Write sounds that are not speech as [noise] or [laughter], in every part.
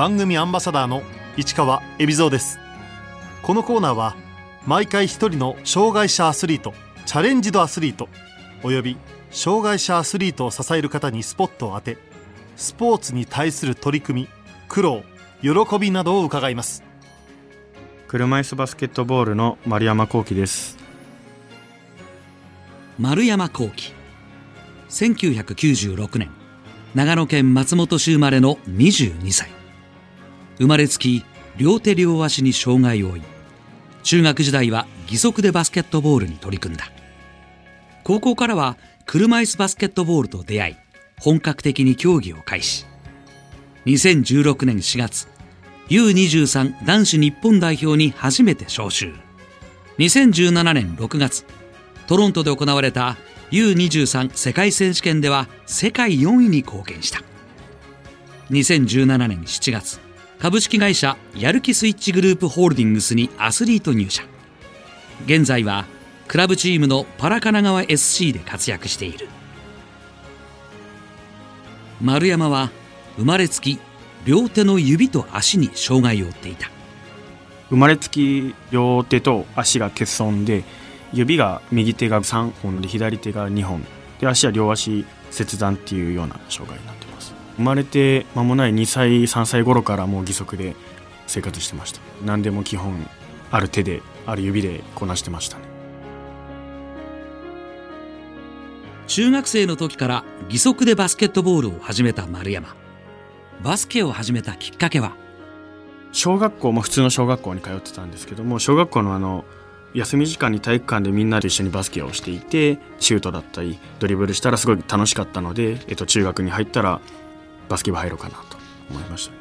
番組アンバサダーの市川恵比蔵です。このコーナーは毎回一人の障害者アスリートチャレンジドアスリートおよび障害者アスリートを支える方にスポットを当てスポーツに対する取り組み苦労喜びなどを伺います。車椅子バスケットボールの丸山幸輝です。丸山幸輝1996年長野県松本市生まれの22歳生まれつき両手両足に障害を負い中学時代は義足でバスケットボールに取り組んだ。高校からは車椅子バスケットボールと出会い本格的に競技を開始。2016年4月 U23 男子日本代表に初めて招集。2017年6月トロントで行われた U23 世界選手権では世界4位に貢献した。2017年7月株式会社やる気スイッチグループホールディングスにアスリート入社。現在はクラブチームのパラ神奈川 SC で活躍している。丸山は生まれつき両手の指と足に障害を負っていた。生まれつき両手と足が欠損で指が右手が3本で左手が2本で足は両足切断っていうような障害になって生まれて間もない2歳3歳頃からもう義足で生活してました。何でも基本ある手である指でこなしてましたね。中学生の時から義足でバスケットボールを始めた丸山。バスケを始めたきっかけは？小学校も普通の小学校に通ってたんですけども小学校のあの休み時間に体育館でみんなで一緒にバスケをしていてシュートだったりドリブルしたらすごい楽しかったので、えっと、中学に入ったらバスケ部入ろうかなと思いました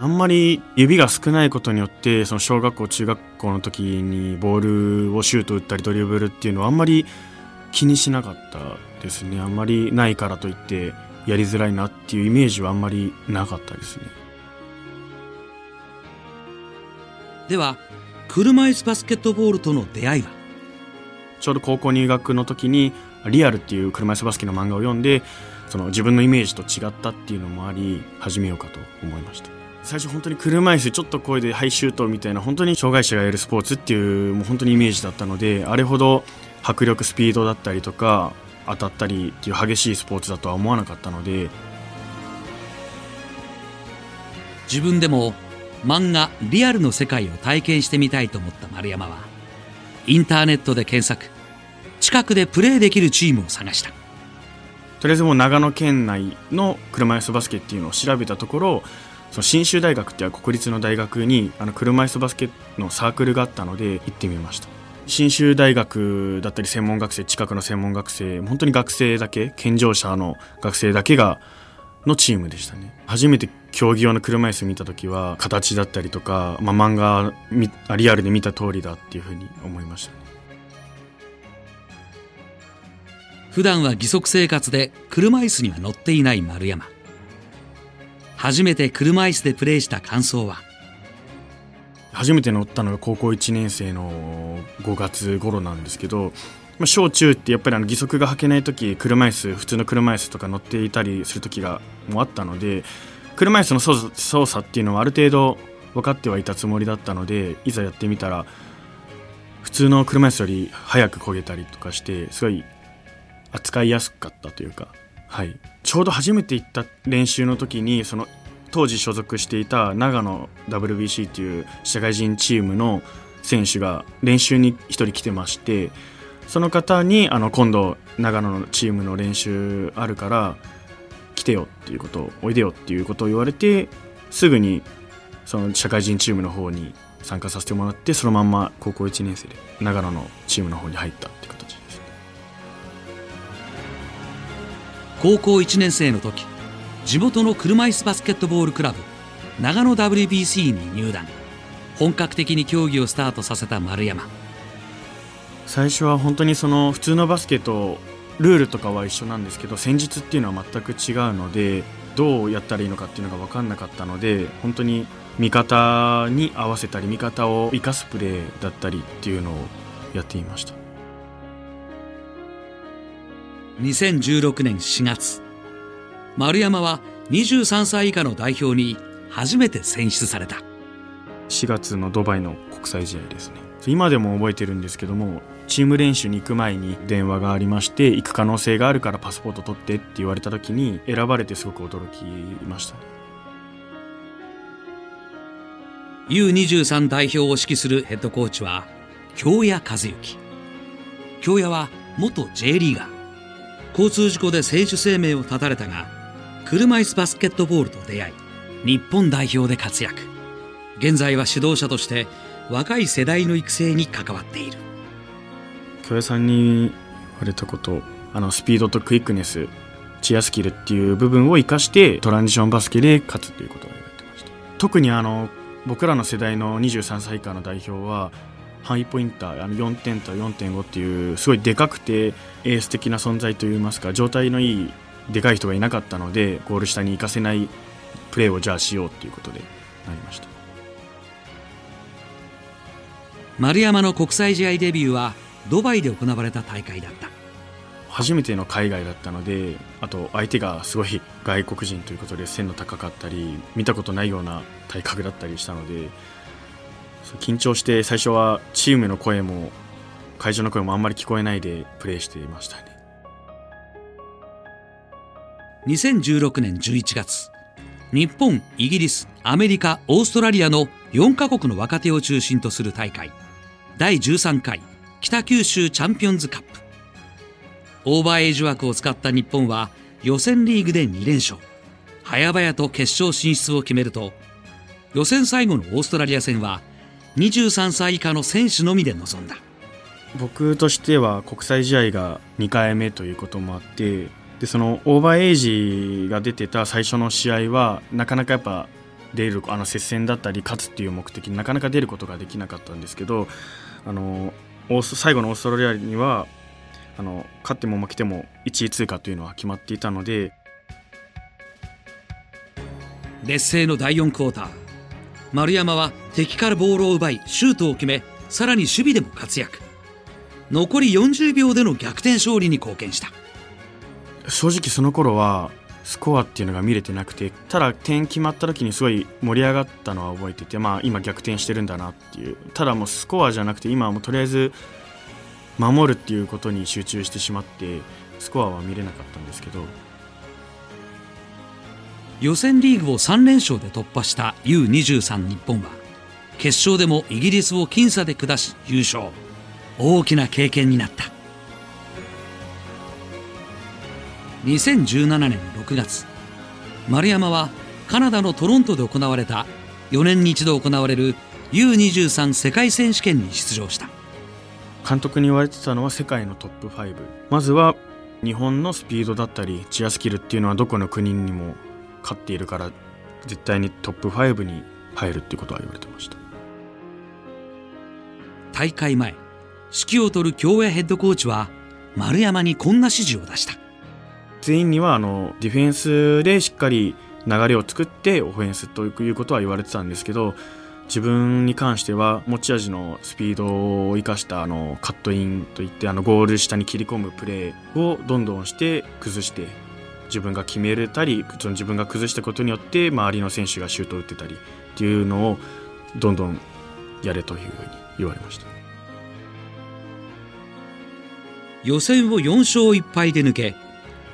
あんまり指が少ないことによってその小学校中学校の時にボールをシュート打ったりドリブルっていうのはあんまり気にしなかったですね。あんまりないからといってやりづらいなっていうイメージはあんまりなかったですね。では車椅子バスケットボールとの出会いは？ちょうど高校入学の時に「リアル」っていう車椅子バスケの漫画を読んでその自分のイメージと違ったっていうのもあり始めようかと思いました。最初本当に車椅子ちょっと声でハイシュートみたいな本当に障害者がやるスポーツっていうもう本当にイメージだったのであれほど迫力スピードだったりとか当たったりっていう激しいスポーツだとは思わなかったので自分でも漫画リアルの世界を体験してみたいと思った丸山はインターネットで検索近くでプレーできるチームを探した。とりあえずもう長野県内の車椅子バスケっていうのを調べたところその信州大学っていう国立の大学にあの車椅子バスケのサークルがあったので行ってみました。信州大学だったり専門学生近くの専門学生本当に学生だけ健常者の学生だけがのチームでしたね。初めて競技用の車椅子見た時は形だったりとか、まあ、漫画リアルで見た通りだっていうふうに思いました。ね普段は義足生活で車椅子には乗っていない丸山。初めて車椅子でプレーした感想は？初めて乗ったのが高校1年生の5月頃なんですけど、まあ、小中ってやっぱりあの義足が履けない時車椅子普通の車椅子とか乗っていたりする時がもあったので車椅子の操作っていうのはある程度分かってはいたつもりだったのでいざやってみたら普通の車椅子より早く焦げたりとかしてすごい扱いやすかったというか、はい、ちょうど初めて行った練習の時にその当時所属していた長野 WBC っていう社会人チームの選手が練習に1人来てましてその方にあの今度長野のチームの練習あるから来てよっていうことをおいでよっていうことを言われてすぐにその社会人チームの方に参加させてもらってそのまんま高校1年生で長野のチームの方に入ったって形で高校1年生の時地元の車椅子バスケットボールクラブ長野 WBC に入団。本格的に競技をスタートさせた丸山。最初は本当にその普通のバスケとルールとかは一緒なんですけど戦術っていうのは全く違うのでどうやったらいいのかっていうのが分かんなかったので本当に味方に合わせたり味方を生かすプレーだったりっていうのをやっていました。2016年4月丸山は23歳以下の代表に初めて選出された。4月のドバイの国際試合ですね。今でも覚えてるんですけどもチーム練習に行く前に電話がありまして行く可能性があるからパスポート取ってって言われた時に選ばれてすごく驚きましたね。U23 代表を指揮するヘッドコーチは京谷和幸。京谷は元 J リーガー交通事故で選手生命を絶たれたが車椅子バスケットボールと出会い日本代表で活躍。現在は指導者として若い世代の育成に関わっている。京谷さんに言われたことあのスピードとクイックネスチアスキルっていう部分を生かしてトランジションバスケで勝つということを言われてました。特にあの僕らの世代の23歳以下の代表はハイポインターあの4点と4.5っていうすごいでかくてエース的な存在といいますか状態のいいでかい人がいなかったのでゴール下に行かせないプレーをじゃあしようということでなりました。丸山の国際試合デビューはドバイで行われた大会だった。初めての海外だったのであと相手がすごい外国人ということで背の高かったり見たことないような体格だったりしたので緊張して最初はチームの声も会場の声もあんまり聞こえないでプレーしていましたね。2016年11月日本イギリスアメリカオーストラリアの4カ国の若手を中心とする大会第13回北九州チャンピオンズカップ。オーバーエイジ枠を使った日本は予選リーグで2連勝。早々と決勝進出を決めると予選最後のオーストラリア戦は23歳以下の選手のみで臨んだ。僕としては国際試合が2回目ということもあってでそのオーバーエイジが出てた最初の試合はなかなかやっぱ出るあの接戦だったり勝つっていう目的になかなか出ることができなかったんですけどあの最後のオーストラリアにはあの勝っても負けても1位通過というのは決まっていたので。劣勢の第4クォーター丸山は敵からボールを奪いシュートを決めさらに守備でも活躍。残り40秒での逆転勝利に貢献した。正直その頃はスコアっていうのが見れてなくてただ点決まった時にすごい盛り上がったのは覚えててまあ今逆転してるんだなっていう。ただもうスコアじゃなくて今はもうとりあえず守るっていうことに集中してしまってスコアは見れなかったんですけど予選リーグを3連勝で突破した U23 日本は決勝でもイギリスを僅差で下し優勝。大きな経験になった。2017年6月丸山はカナダのトロントで行われた4年に一度行われる U23 世界選手権に出場した。監督に言われてたのは世界のトップ5まずは日本のスピードだったりチアスキルっていうのはどこの国にも勝っているから絶対にトップ5に入るっていうことは言われてました。大会前指揮を執る京谷ヘッドコーチは丸山にこんな指示を出した。全員にはあのディフェンスでしっかり流れを作ってオフェンスということは言われてたんですけど自分に関しては持ち味のスピードを生かしたあのカットインといってあのゴール下に切り込むプレーをどんどんして崩して自分が決めれたりその自分が崩したことによって周りの選手がシュートを打ってたりっていうのをどんどんやれというふうに言われました。予選を4勝1敗で抜け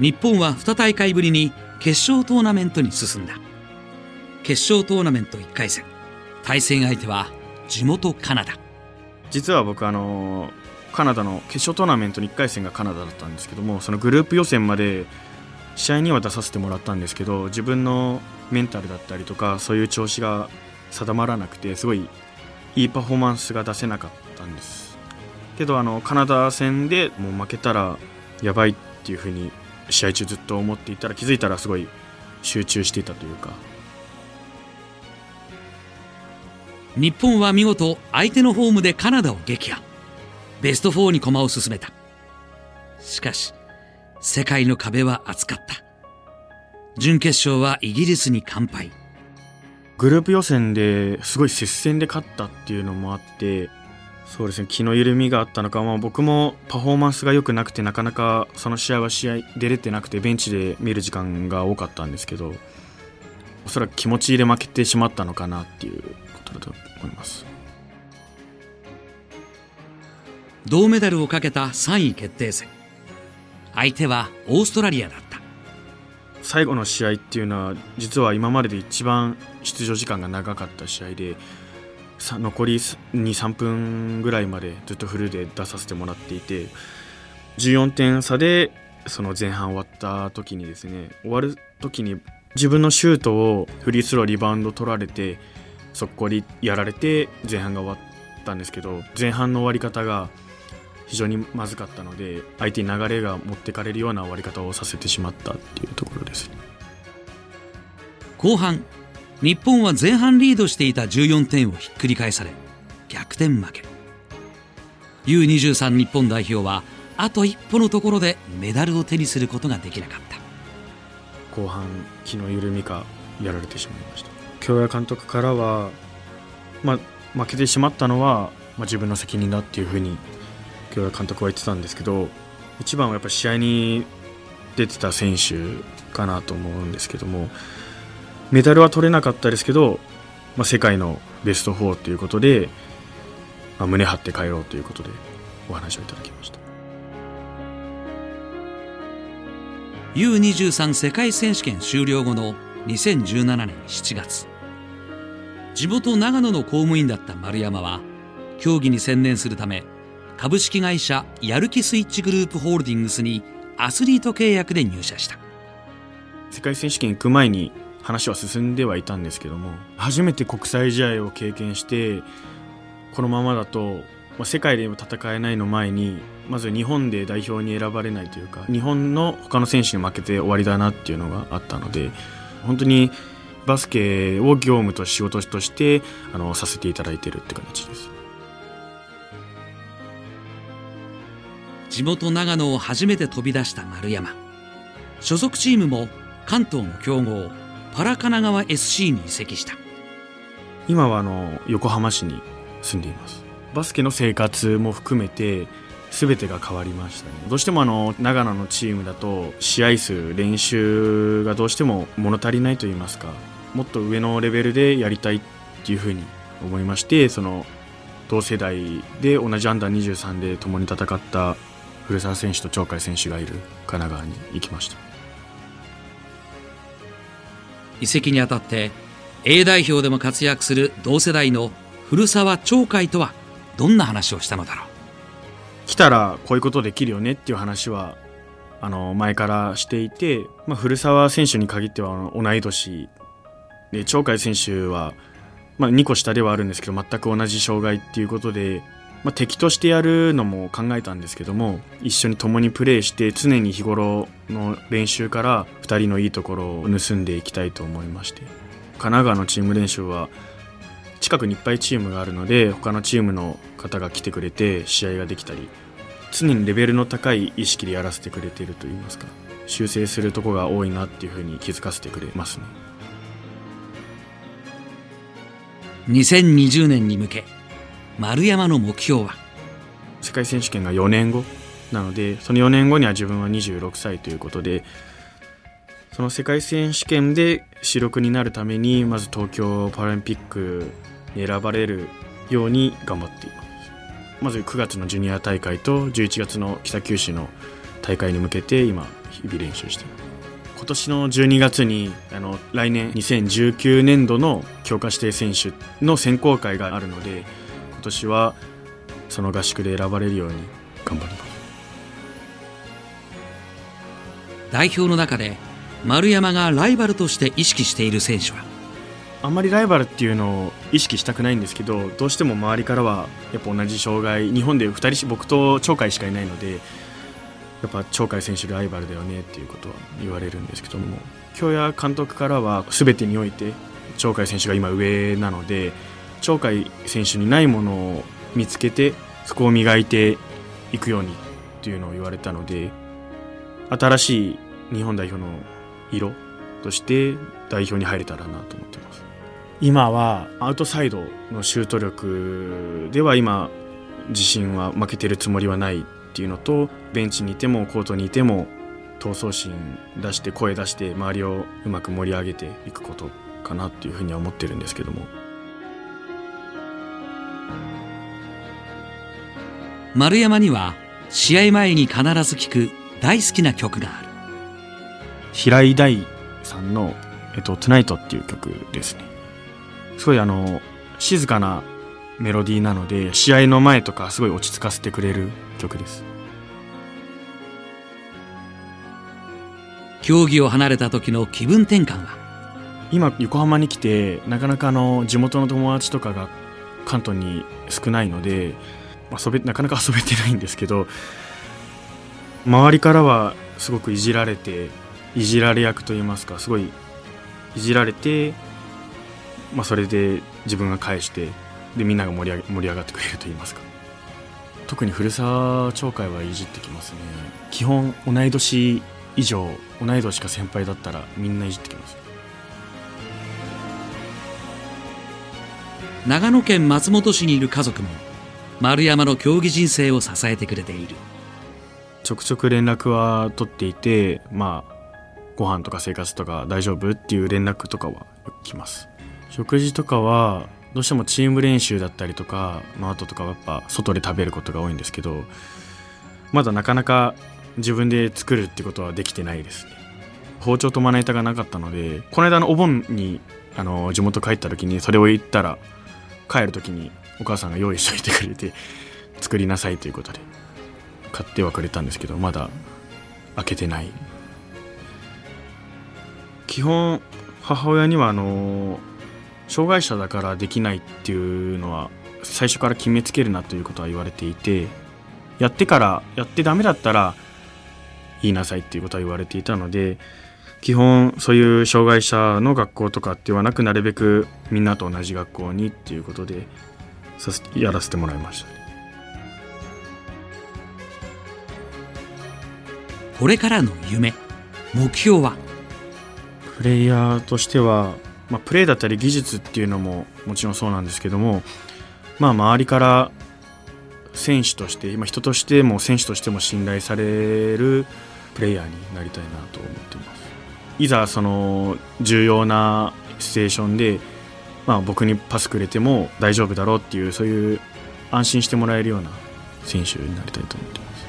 日本は2大会ぶりに決勝トーナメントに進んだ。決勝トーナメント1回戦。対戦相手は地元カナダ。実は僕あのカナダの決勝トーナメントの1回戦がカナダだったんですけどもそのグループ予選まで試合には出させてもらったんですけど自分のメンタルだったりとかそういう調子が定まらなくてすごいいいパフォーマンスが出せなかったんです。けどあのカナダ戦でもう負けたらやばいっていうふうに試合中ずっと思っていたら気づいたらすごい集中していたというか。日本は見事相手のホームでカナダを撃破。ベスト4に駒を進めた。しかし世界の壁は厚かった。準決勝はイギリスに完敗。グループ予選ですごい接戦で勝ったっていうのもあってそうですね気の緩みがあったのか、まあ、僕もパフォーマンスが良くなくてなかなかその試合は試合出れてなくてベンチで見る時間が多かったんですけどおそらく気持ちで負けてしまったのかなっていうことだと思います。銅メダルをかけた3位決定戦相手はオーストラリアだった。最後の試合っていうのは実は今までで一番出場時間が長かった試合で残り23分ぐらいまでずっとフルで出させてもらっていて14点差でその前半終わった時にですね終わる時に自分のシュートをフリースローリバウンド取られて速攻でやられて前半が終わったんですけど前半の終わり方が非常にまずかったので相手に流れが持ってかれるような終わり方をさせてしまったっていうところです後半日本は前半リードしていた14点をひっくり返され逆転負け。U23 日本代表はあと一歩のところでメダルを手にすることができなかった。後半気の緩みかやられてしまいました。京谷監督からは、まあ、負けてしまったのは、まあ、自分の責任だっていうふうに京谷監督は言ってたんですけど一番はやっぱ試合に出てた選手かなと思うんですけどもメダルは取れなかったですけど、まあ、世界のベスト4ということで、まあ、胸張って帰ろうということでお話をいただきました。U23 世界選手権終了後の2017年7月地元長野の公務員だった丸山は競技に専念するため株式会社やる気スイッチグループホールディングスにアスリート契約で入社した。世界選手権行く前に話は進んではいたんですけども初めて国際試合を経験してこのままだと世界でも戦えないの前にまず日本で代表に選ばれないというか日本の他の選手に負けて終わりだなっていうのがあったので本当にバスケを業務と仕事としてあのさせていただいてるって形です。地元長野を初めて飛び出した丸山。所属チームも関東の強豪パラ神奈川 SC に移籍した。今はあの横浜市に住んでいます。バスケの生活も含めて全てが変わりましたね。どうしてもあの長野のチームだと試合数練習がどうしても物足りないと言いますかもっと上のレベルでやりたいっていうふうに思いましてその同世代で同じアンダー23で共に戦った古澤選手と鳥海選手がいる神奈川に行きました。移籍にあたって A 代表でも活躍する同世代の古澤鳥海とはどんな話をしたのだろう？来たらこういうことできるよねっていう話はあの前からしていて、まあ、古澤選手に限っては同い年で鳥海選手は、まあ、2個下ではあるんですけど全く同じ障害っていうことでまあ、敵としてやるのも考えたんですけども一緒に共にプレーして常に日頃の練習から2人のいいところを盗んでいきたいと思いまして。神奈川のチーム練習は近くにいっぱいチームがあるので他のチームの方が来てくれて試合ができたり常にレベルの高い意識でやらせてくれているといいますか修正するとこが多いなっていうふうに気づかせてくれますね。2020年に向け丸山の目標は？世界選手権が4年後。なのでその4年後には自分は26歳ということでその世界選手権で主力になるためにまず東京パラリンピックに選ばれるように頑張っています。まず9月のジュニア大会と11月の北九州の大会に向けて今日々練習しています。今年の12月にあの来年2019年度の強化指定選手の選考会があるので年はその合宿で選ばれるように頑張ります。代表の中で丸山がライバルとして意識している選手は？あんまりライバルっていうのを意識したくないんですけどどうしても周りからはやっぱ同じ障害日本で2人僕と鳥海しかいないのでやっぱ鳥海選手ライバルだよねっていうことは言われるんですけども京谷監督からは全てにおいて鳥海選手が今上なので鳥海選手にないものを見つけてそこを磨いていくようにっていうのを言われたので新しい日本代表の色として代表に入れたらなと思ってます今はアウトサイドのシュート力では今自信は負けてるつもりはないっていうのとベンチにいてもコートにいても闘争心出して声出して周りをうまく盛り上げていくことかなっていうふうには思ってるんですけども丸山には試合前に必ず聴く大好きな曲がある。平井大さんの「えっと、トゥナイト」っていう曲ですね。すごいあの静かなメロディーなので試合の前とかすごい落ち着かせてくれる曲です。競技を離れた時の気分転換は？今横浜に来てなかなかあの地元の友達とかが関東に少ないので遊べなかなか [laughs] 遊べてないんですけど周りからはすごくいじられていじられ役といいますかすごいいじられて、まあ、それで自分が返してでみんなが盛り上盛り上がってくれるといいますか。特に古澤町会はいじってきますね。基本同い年以上同い年か先輩だったらみんないじってきます。長野県松本市にいる家族も丸山の競技人生を支えてくれている。ちょくちょく連絡は取っていてまあご飯とか生活とか大丈夫っていう連絡とかは来ます。食事とかはどうしてもチーム練習だったりとかの後とかはやっぱ外で食べることが多いんですけどまだなかなか自分で作るってことはできてないですね。包丁とまな板がなかったのでこの間のお盆にあの地元帰った時にそれを言ったら帰る時にお母さんが用意しといてくれて作りなさいということで買ってはくれたんですけどまだ開けてない。基本母親にはあの障害者だからできないっていうのは最初から決めつけるなということは言われていてやってからやってダメだったら言いなさいっていうことは言われていたので基本そういう障害者の学校とかではなくなるべくみんなと同じ学校にっていうことでさせやらせてもらいました。これからの夢目標は？プレイヤーとしては、まあ、プレーだったり技術っていうのももちろんそうなんですけども、まあ、周りから選手として今人としても選手としても信頼されるプレイヤーになりたいなと思っていますいざその重要なシチュエーションで、まあ、僕にパスくれても大丈夫だろうっていうそういう安心してもらえるような選手になりたいと思っています。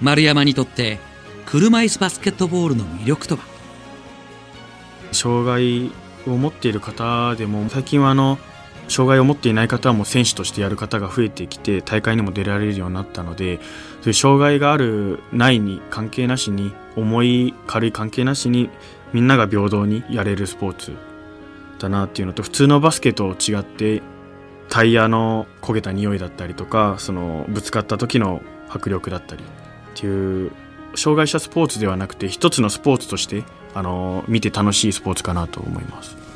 丸山にとって車椅子バスケットボールの魅力とは？障害を持っている方でも最近はあの障害を持っていない方はもう選手としてやる方が増えてきて大会にも出られるようになったのでそういう障害があるないに関係なしに重い軽い関係なしにみんなが平等にやれるスポーツだなっていうのと普通のバスケと違ってタイヤの焦げた匂いだったりとかそのぶつかった時の迫力だったりっていう障害者スポーツではなくて一つのスポーツとしてあの見て楽しいスポーツかなと思います。